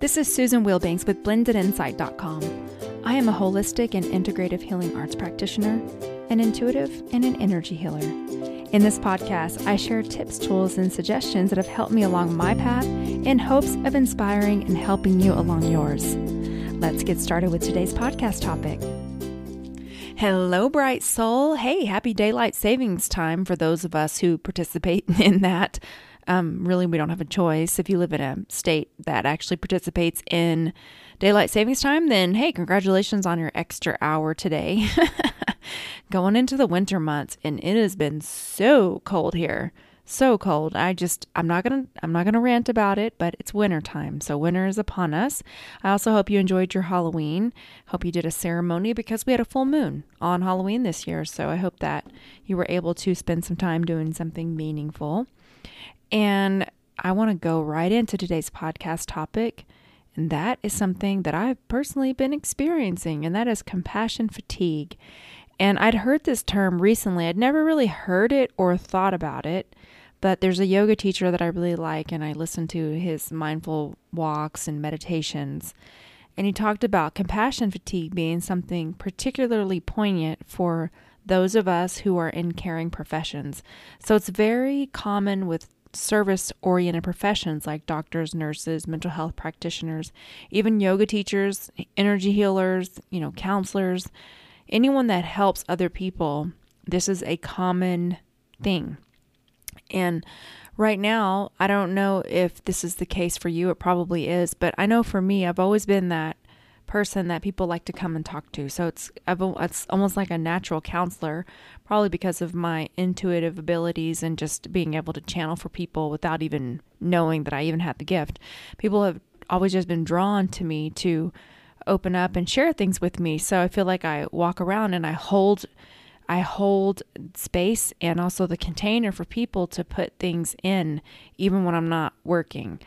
This is Susan Wilbanks with blendedinsight.com. I am a holistic and integrative healing arts practitioner, an intuitive, and an energy healer. In this podcast, I share tips, tools, and suggestions that have helped me along my path in hopes of inspiring and helping you along yours. Let's get started with today's podcast topic. Hello, bright soul. Hey, happy daylight savings time for those of us who participate in that. Um, really, we don't have a choice. If you live in a state that actually participates in daylight savings time, then hey, congratulations on your extra hour today. Going into the winter months, and it has been so cold here. So cold. I just I'm not gonna I'm not gonna rant about it, but it's winter time. So winter is upon us. I also hope you enjoyed your Halloween. Hope you did a ceremony because we had a full moon on Halloween this year. So I hope that you were able to spend some time doing something meaningful. And I want to go right into today's podcast topic. And that is something that I've personally been experiencing, and that is compassion fatigue. And I'd heard this term recently. I'd never really heard it or thought about it, but there's a yoga teacher that I really like, and I listen to his mindful walks and meditations. And he talked about compassion fatigue being something particularly poignant for those of us who are in caring professions. So it's very common with service oriented professions like doctors, nurses, mental health practitioners, even yoga teachers, energy healers, you know, counselors, anyone that helps other people. This is a common thing. And right now, I don't know if this is the case for you. It probably is, but I know for me, I've always been that person that people like to come and talk to. So it's it's almost like a natural counselor, probably because of my intuitive abilities and just being able to channel for people without even knowing that I even had the gift. People have always just been drawn to me to open up and share things with me. So I feel like I walk around and I hold I hold space and also the container for people to put things in even when I'm not working.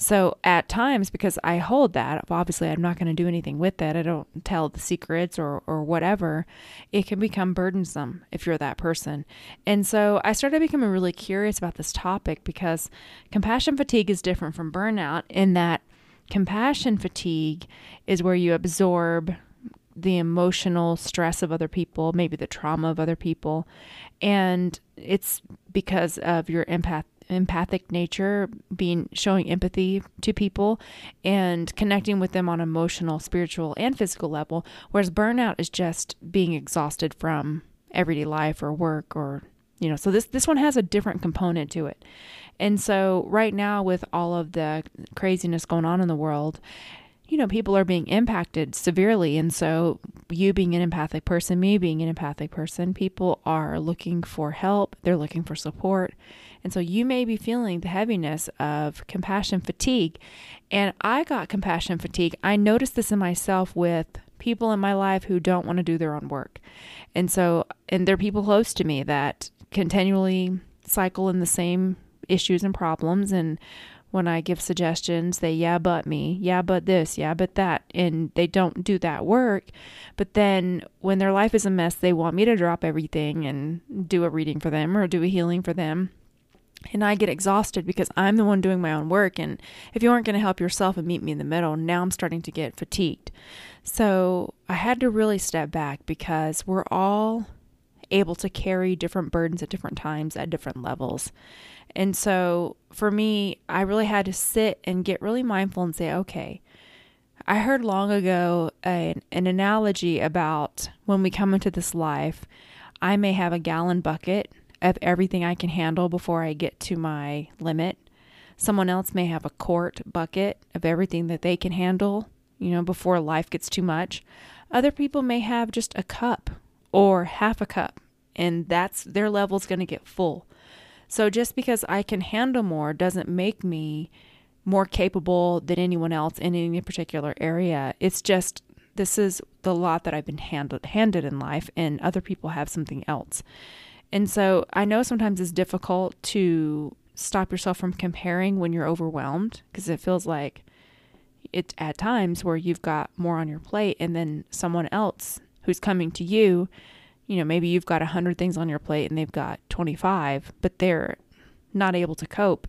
So at times, because I hold that, obviously I'm not going to do anything with that. I don't tell the secrets or, or whatever. It can become burdensome if you're that person. And so I started becoming really curious about this topic because compassion fatigue is different from burnout in that compassion fatigue is where you absorb the emotional stress of other people, maybe the trauma of other people. And it's because of your empath empathic nature, being showing empathy to people and connecting with them on emotional, spiritual, and physical level. Whereas burnout is just being exhausted from everyday life or work or you know so this this one has a different component to it and so right now with all of the craziness going on in the world you know, people are being impacted severely. And so, you being an empathic person, me being an empathic person, people are looking for help, they're looking for support. And so, you may be feeling the heaviness of compassion fatigue. And I got compassion fatigue. I noticed this in myself with people in my life who don't want to do their own work. And so, and there are people close to me that continually cycle in the same issues and problems and when I give suggestions, they yeah, but me, yeah, but this, yeah, but that. And they don't do that work. But then when their life is a mess, they want me to drop everything and do a reading for them or do a healing for them. And I get exhausted because I'm the one doing my own work. And if you aren't going to help yourself and meet me in the middle, now I'm starting to get fatigued. So I had to really step back because we're all able to carry different burdens at different times at different levels. And so for me, I really had to sit and get really mindful and say, okay, I heard long ago an, an analogy about when we come into this life, I may have a gallon bucket of everything I can handle before I get to my limit. Someone else may have a quart bucket of everything that they can handle, you know, before life gets too much. Other people may have just a cup or half a cup, and that's their level's going to get full. So just because I can handle more doesn't make me more capable than anyone else in any particular area. It's just this is the lot that I've been handed handed in life and other people have something else. And so I know sometimes it's difficult to stop yourself from comparing when you're overwhelmed because it feels like it at times where you've got more on your plate and then someone else who's coming to you you know, maybe you've got 100 things on your plate and they've got 25, but they're not able to cope.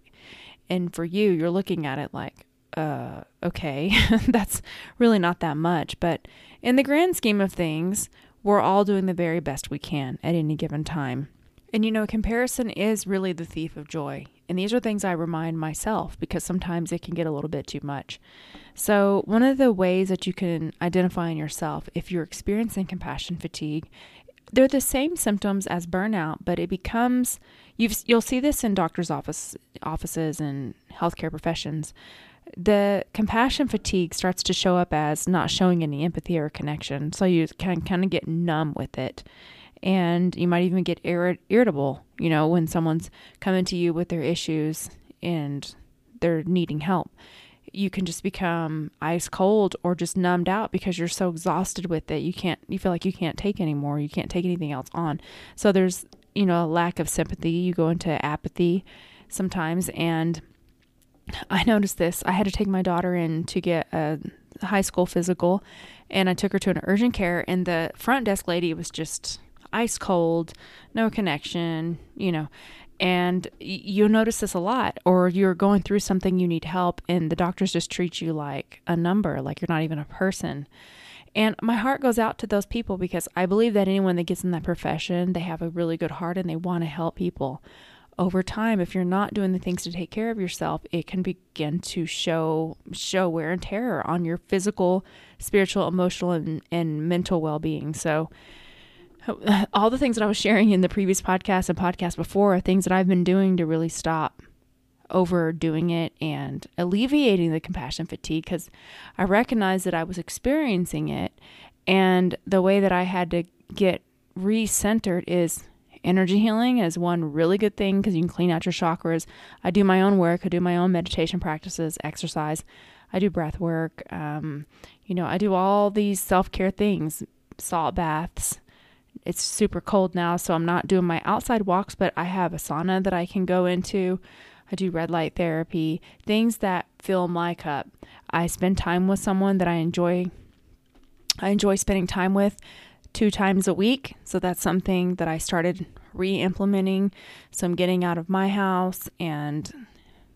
And for you, you're looking at it like, uh, okay, that's really not that much. But in the grand scheme of things, we're all doing the very best we can at any given time. And you know, comparison is really the thief of joy. And these are things I remind myself because sometimes it can get a little bit too much. So, one of the ways that you can identify in yourself if you're experiencing compassion fatigue, they're the same symptoms as burnout, but it becomes you will see this in doctors' office offices and healthcare professions. The compassion fatigue starts to show up as not showing any empathy or connection. So you can kind of get numb with it and you might even get irritable, you know, when someone's coming to you with their issues and they're needing help. You can just become ice cold or just numbed out because you're so exhausted with it. You can't, you feel like you can't take anymore. You can't take anything else on. So there's, you know, a lack of sympathy. You go into apathy sometimes. And I noticed this. I had to take my daughter in to get a high school physical and I took her to an urgent care and the front desk lady was just ice cold, no connection, you know. And you'll notice this a lot, or you're going through something you need help, and the doctors just treat you like a number, like you're not even a person. And my heart goes out to those people because I believe that anyone that gets in that profession, they have a really good heart and they want to help people. Over time, if you're not doing the things to take care of yourself, it can begin to show show wear and tear on your physical, spiritual, emotional, and, and mental well being. So all the things that I was sharing in the previous podcast and podcast before are things that I've been doing to really stop overdoing it and alleviating the compassion fatigue because I recognized that I was experiencing it. And the way that I had to get recentered is energy healing is one really good thing because you can clean out your chakras. I do my own work, I do my own meditation practices, exercise, I do breath work. Um, you know, I do all these self care things, salt baths it's super cold now, so I'm not doing my outside walks, but I have a sauna that I can go into. I do red light therapy, things that fill my cup. I spend time with someone that I enjoy. I enjoy spending time with two times a week. So that's something that I started re implementing. So I'm getting out of my house and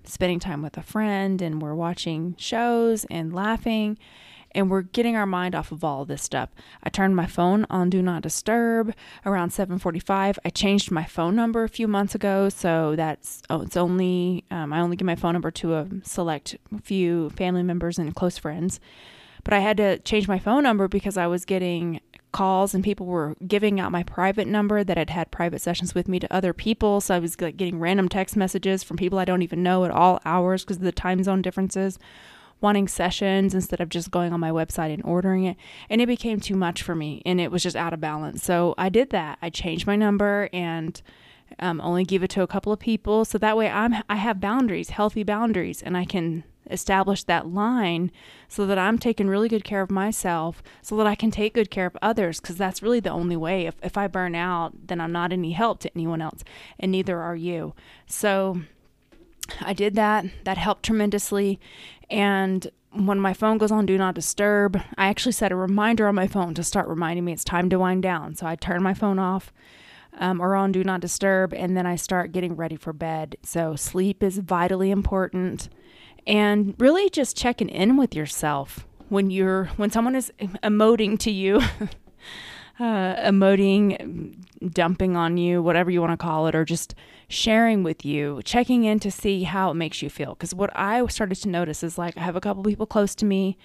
spending time with a friend, and we're watching shows and laughing and we're getting our mind off of all of this stuff. I turned my phone on do not disturb around 7:45. I changed my phone number a few months ago, so that's oh, it's only um, I only give my phone number to a select few family members and close friends. But I had to change my phone number because I was getting calls and people were giving out my private number that had had private sessions with me to other people. So I was like getting random text messages from people I don't even know at all hours because of the time zone differences wanting sessions instead of just going on my website and ordering it. And it became too much for me and it was just out of balance. So I did that. I changed my number and um, only give it to a couple of people. So that way I'm, I have boundaries, healthy boundaries, and I can establish that line so that I'm taking really good care of myself so that I can take good care of others because that's really the only way. If, if I burn out, then I'm not any help to anyone else, and neither are you. So I did that. That helped tremendously. And when my phone goes on do not disturb, I actually set a reminder on my phone to start reminding me it's time to wind down. So I turn my phone off um, or on do not disturb, and then I start getting ready for bed. So sleep is vitally important. And really just checking in with yourself when you're when someone is emoting to you uh, emoting, dumping on you, whatever you want to call it, or just sharing with you, checking in to see how it makes you feel. Because what I started to notice is like I have a couple people close to me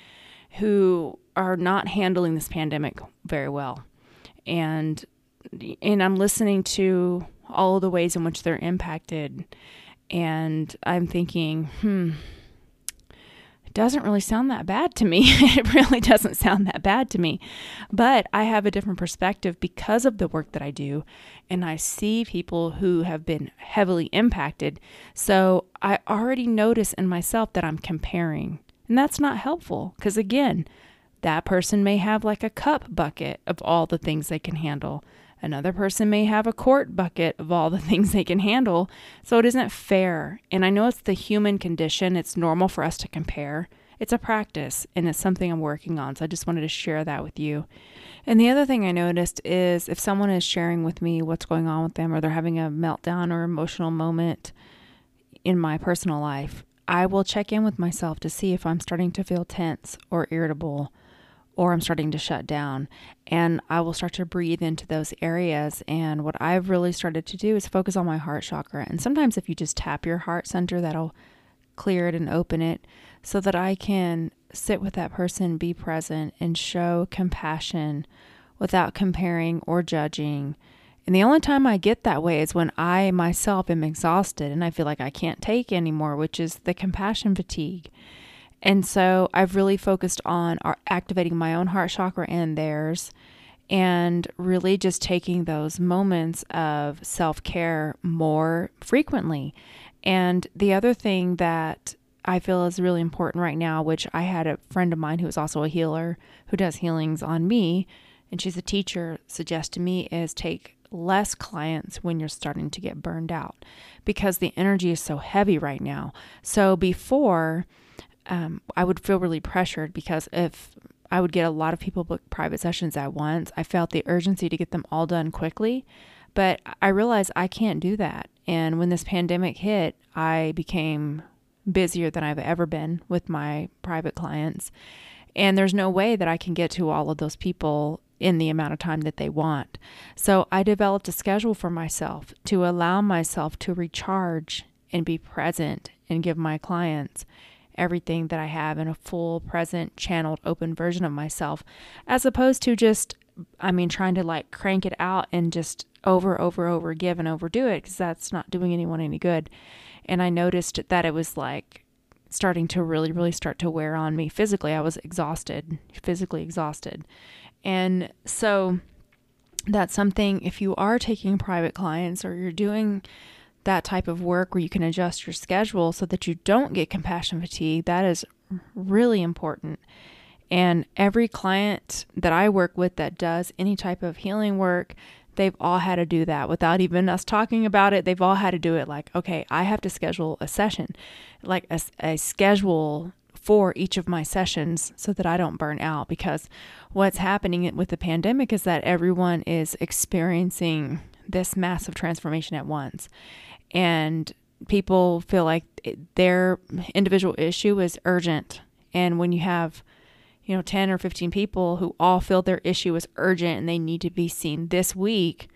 who are not handling this pandemic very well, and and I'm listening to all the ways in which they're impacted, and I'm thinking, hmm it doesn't really sound that bad to me. it really doesn't sound that bad to me. But I have a different perspective because of the work that I do, and I see people who have been heavily impacted. So I already notice in myself that I'm comparing, and that's not helpful because, again, that person may have like a cup bucket of all the things they can handle. Another person may have a quart bucket of all the things they can handle. So it isn't fair. And I know it's the human condition, it's normal for us to compare. It's a practice and it's something I'm working on. So I just wanted to share that with you. And the other thing I noticed is if someone is sharing with me what's going on with them or they're having a meltdown or emotional moment in my personal life, I will check in with myself to see if I'm starting to feel tense or irritable or I'm starting to shut down. And I will start to breathe into those areas. And what I've really started to do is focus on my heart chakra. And sometimes, if you just tap your heart center, that'll clear it and open it so that I can sit with that person, be present, and show compassion without comparing or judging. And the only time I get that way is when I myself am exhausted and I feel like I can't take anymore, which is the compassion fatigue. And so I've really focused on activating my own heart chakra and theirs and really just taking those moments of self care more frequently. And the other thing that I feel is really important right now, which I had a friend of mine who is also a healer who does healings on me, and she's a teacher, suggest to me is take less clients when you're starting to get burned out because the energy is so heavy right now. So before, um, I would feel really pressured because if I would get a lot of people book private sessions at once, I felt the urgency to get them all done quickly. But I realized I can't do that. And when this pandemic hit, I became busier than I've ever been with my private clients. And there's no way that I can get to all of those people in the amount of time that they want. So I developed a schedule for myself to allow myself to recharge and be present and give my clients everything that I have in a full, present, channeled, open version of myself, as opposed to just, I mean, trying to like crank it out and just over, over, over give and overdo it because that's not doing anyone any good. And I noticed that it was like starting to really, really start to wear on me physically. I was exhausted, physically exhausted. And so that's something, if you are taking private clients or you're doing that type of work where you can adjust your schedule so that you don't get compassion fatigue, that is really important. And every client that I work with that does any type of healing work, they've all had to do that without even us talking about it. They've all had to do it like, okay, I have to schedule a session, like a, a schedule for each of my sessions so that I don't burn out because what's happening with the pandemic is that everyone is experiencing this massive transformation at once. And people feel like their individual issue is urgent. And when you have, you know, 10 or 15 people who all feel their issue is urgent and they need to be seen this week,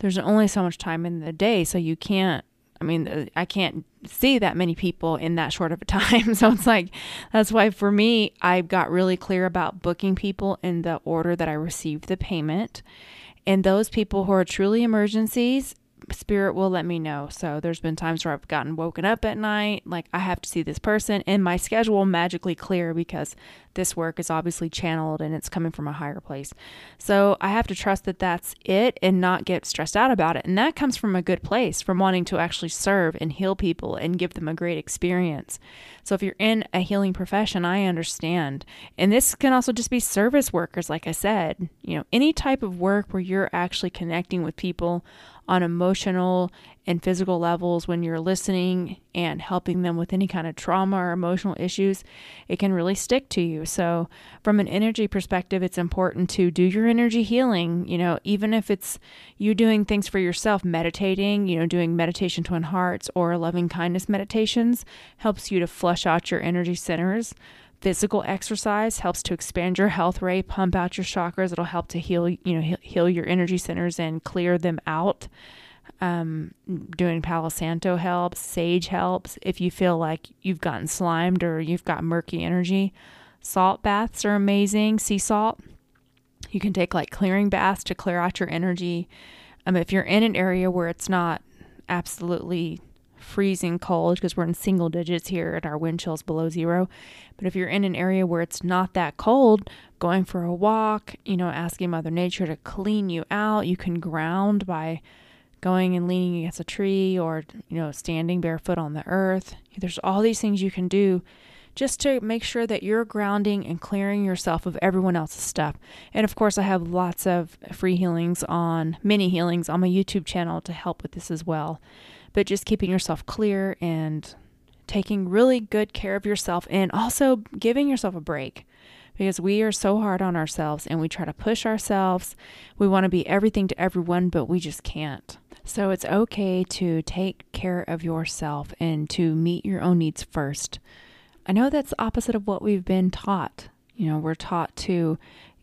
there's only so much time in the day. So you can't I mean, I can't see that many people in that short of a time. So it's like, that's why for me, I got really clear about booking people in the order that I received the payment. And those people who are truly emergencies, spirit will let me know. So there's been times where I've gotten woken up at night, like I have to see this person, and my schedule magically clear because this work is obviously channeled and it's coming from a higher place. So I have to trust that that's it and not get stressed out about it. And that comes from a good place, from wanting to actually serve and heal people and give them a great experience. So if you're in a healing profession, I understand. And this can also just be service workers, like I said, you know, any type of work where you're actually connecting with people on emotional and physical levels when you're listening and helping them with any kind of trauma or emotional issues, it can really stick to you. So, from an energy perspective, it's important to do your energy healing. You know, even if it's you doing things for yourself, meditating, you know, doing meditation twin hearts or loving kindness meditations helps you to flush out your energy centers. Physical exercise helps to expand your health rate, pump out your chakras. It'll help to heal, you know, heal your energy centers and clear them out. Um, doing Palo Santo helps. Sage helps if you feel like you've gotten slimed or you've got murky energy. Salt baths are amazing. Sea salt. You can take like clearing baths to clear out your energy. Um, if you're in an area where it's not absolutely freezing cold because we're in single digits here and our wind chill's below zero. But if you're in an area where it's not that cold, going for a walk, you know, asking Mother Nature to clean you out, you can ground by going and leaning against a tree or, you know, standing barefoot on the earth. There's all these things you can do just to make sure that you're grounding and clearing yourself of everyone else's stuff. And of course, I have lots of free healings on mini healings on my YouTube channel to help with this as well but just keeping yourself clear and taking really good care of yourself and also giving yourself a break because we are so hard on ourselves and we try to push ourselves. We want to be everything to everyone, but we just can't. So it's okay to take care of yourself and to meet your own needs first. I know that's opposite of what we've been taught. You know, we're taught to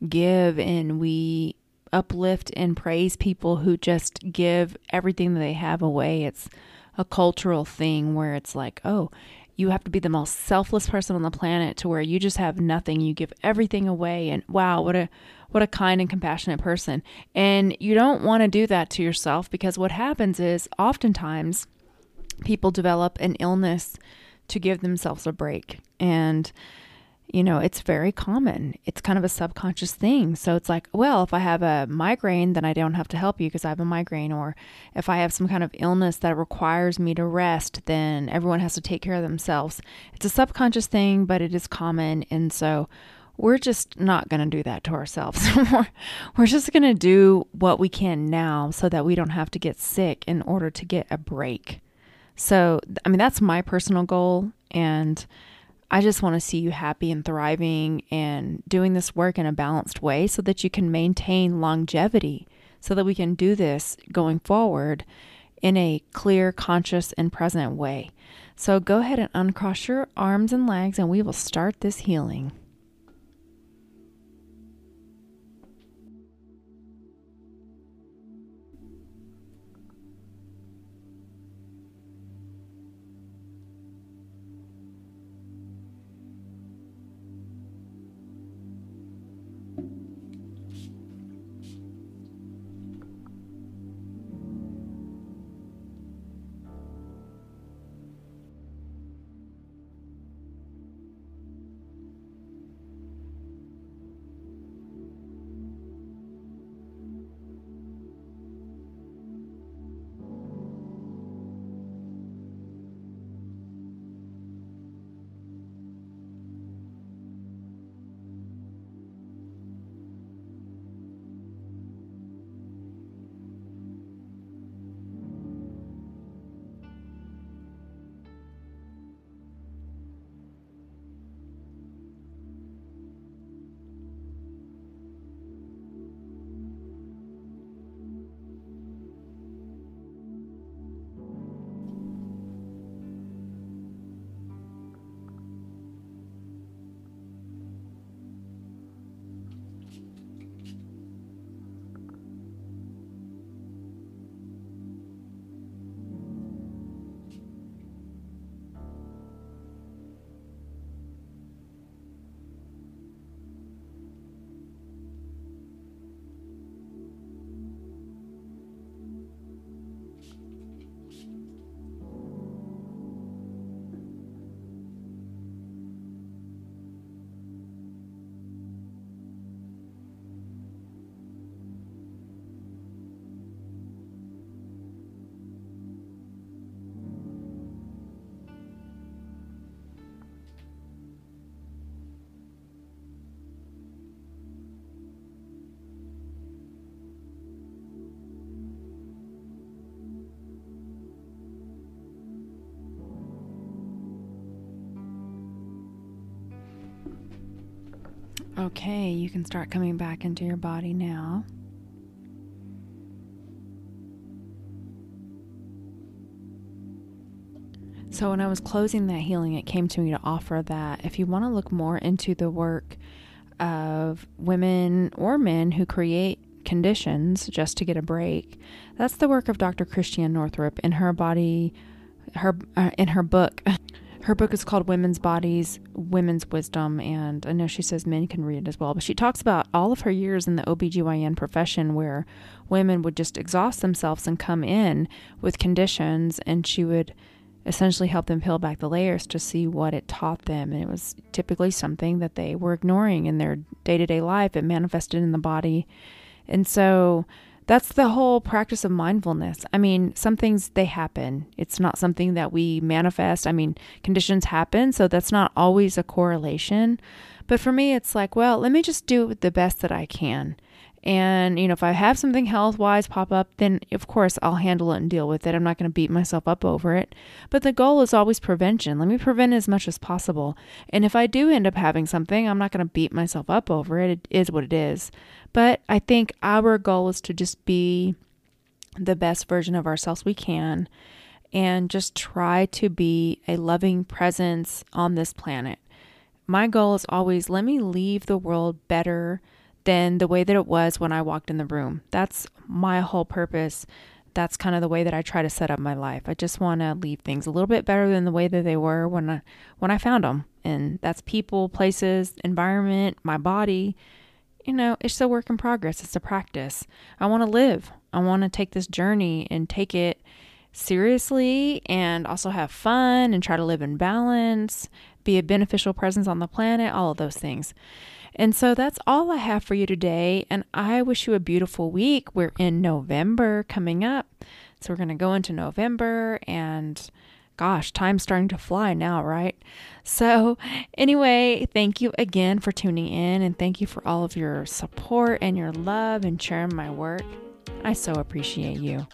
give and we uplift and praise people who just give everything that they have away. It's a cultural thing where it's like, oh, you have to be the most selfless person on the planet to where you just have nothing. You give everything away and wow what a what a kind and compassionate person. And you don't want to do that to yourself because what happens is oftentimes people develop an illness to give themselves a break. And you know, it's very common. It's kind of a subconscious thing. So it's like, well, if I have a migraine, then I don't have to help you because I have a migraine. Or if I have some kind of illness that requires me to rest, then everyone has to take care of themselves. It's a subconscious thing, but it is common. And so we're just not going to do that to ourselves. we're, just going to do what we can now so that we don't have to get sick in order to get a break. So, I mean, that's my personal goal. And, I just want to see you happy and thriving and doing this work in a balanced way so that you can maintain longevity, so that we can do this going forward in a clear, conscious, and present way. So go ahead and uncross your arms and legs, and we will start this healing. Okay, you can start coming back into your body now. So, when I was closing that healing, it came to me to offer that if you want to look more into the work of women or men who create conditions just to get a break, that's the work of Dr. Christiane Northrup in her body, her uh, in her book her book is called Women's Bodies, Women's Wisdom, and I know she says men can read it as well, but she talks about all of her years in the OBGYN profession where women would just exhaust themselves and come in with conditions, and she would essentially help them peel back the layers to see what it taught them. And it was typically something that they were ignoring in their day to day life. It manifested in the body. And so that's the whole practice of mindfulness. I mean, some things they happen. It's not something that we manifest. I mean, conditions happen, so that's not always a correlation. But for me, it's like, well, let me just do it with the best that I can. And, you know, if I have something health wise pop up, then of course I'll handle it and deal with it. I'm not going to beat myself up over it. But the goal is always prevention. Let me prevent as much as possible. And if I do end up having something, I'm not going to beat myself up over it. It is what it is. But I think our goal is to just be the best version of ourselves we can and just try to be a loving presence on this planet. My goal is always let me leave the world better than the way that it was when I walked in the room. That's my whole purpose. That's kind of the way that I try to set up my life. I just want to leave things a little bit better than the way that they were when I when I found them. And that's people, places, environment, my body. You know, it's a work in progress. It's a practice. I want to live. I want to take this journey and take it seriously and also have fun and try to live in balance, be a beneficial presence on the planet, all of those things. And so that's all I have for you today. And I wish you a beautiful week. We're in November coming up. So we're going to go into November and gosh, time's starting to fly now, right? So, anyway, thank you again for tuning in and thank you for all of your support and your love and sharing my work. I so appreciate you.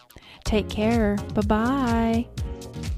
Take care. Bye bye.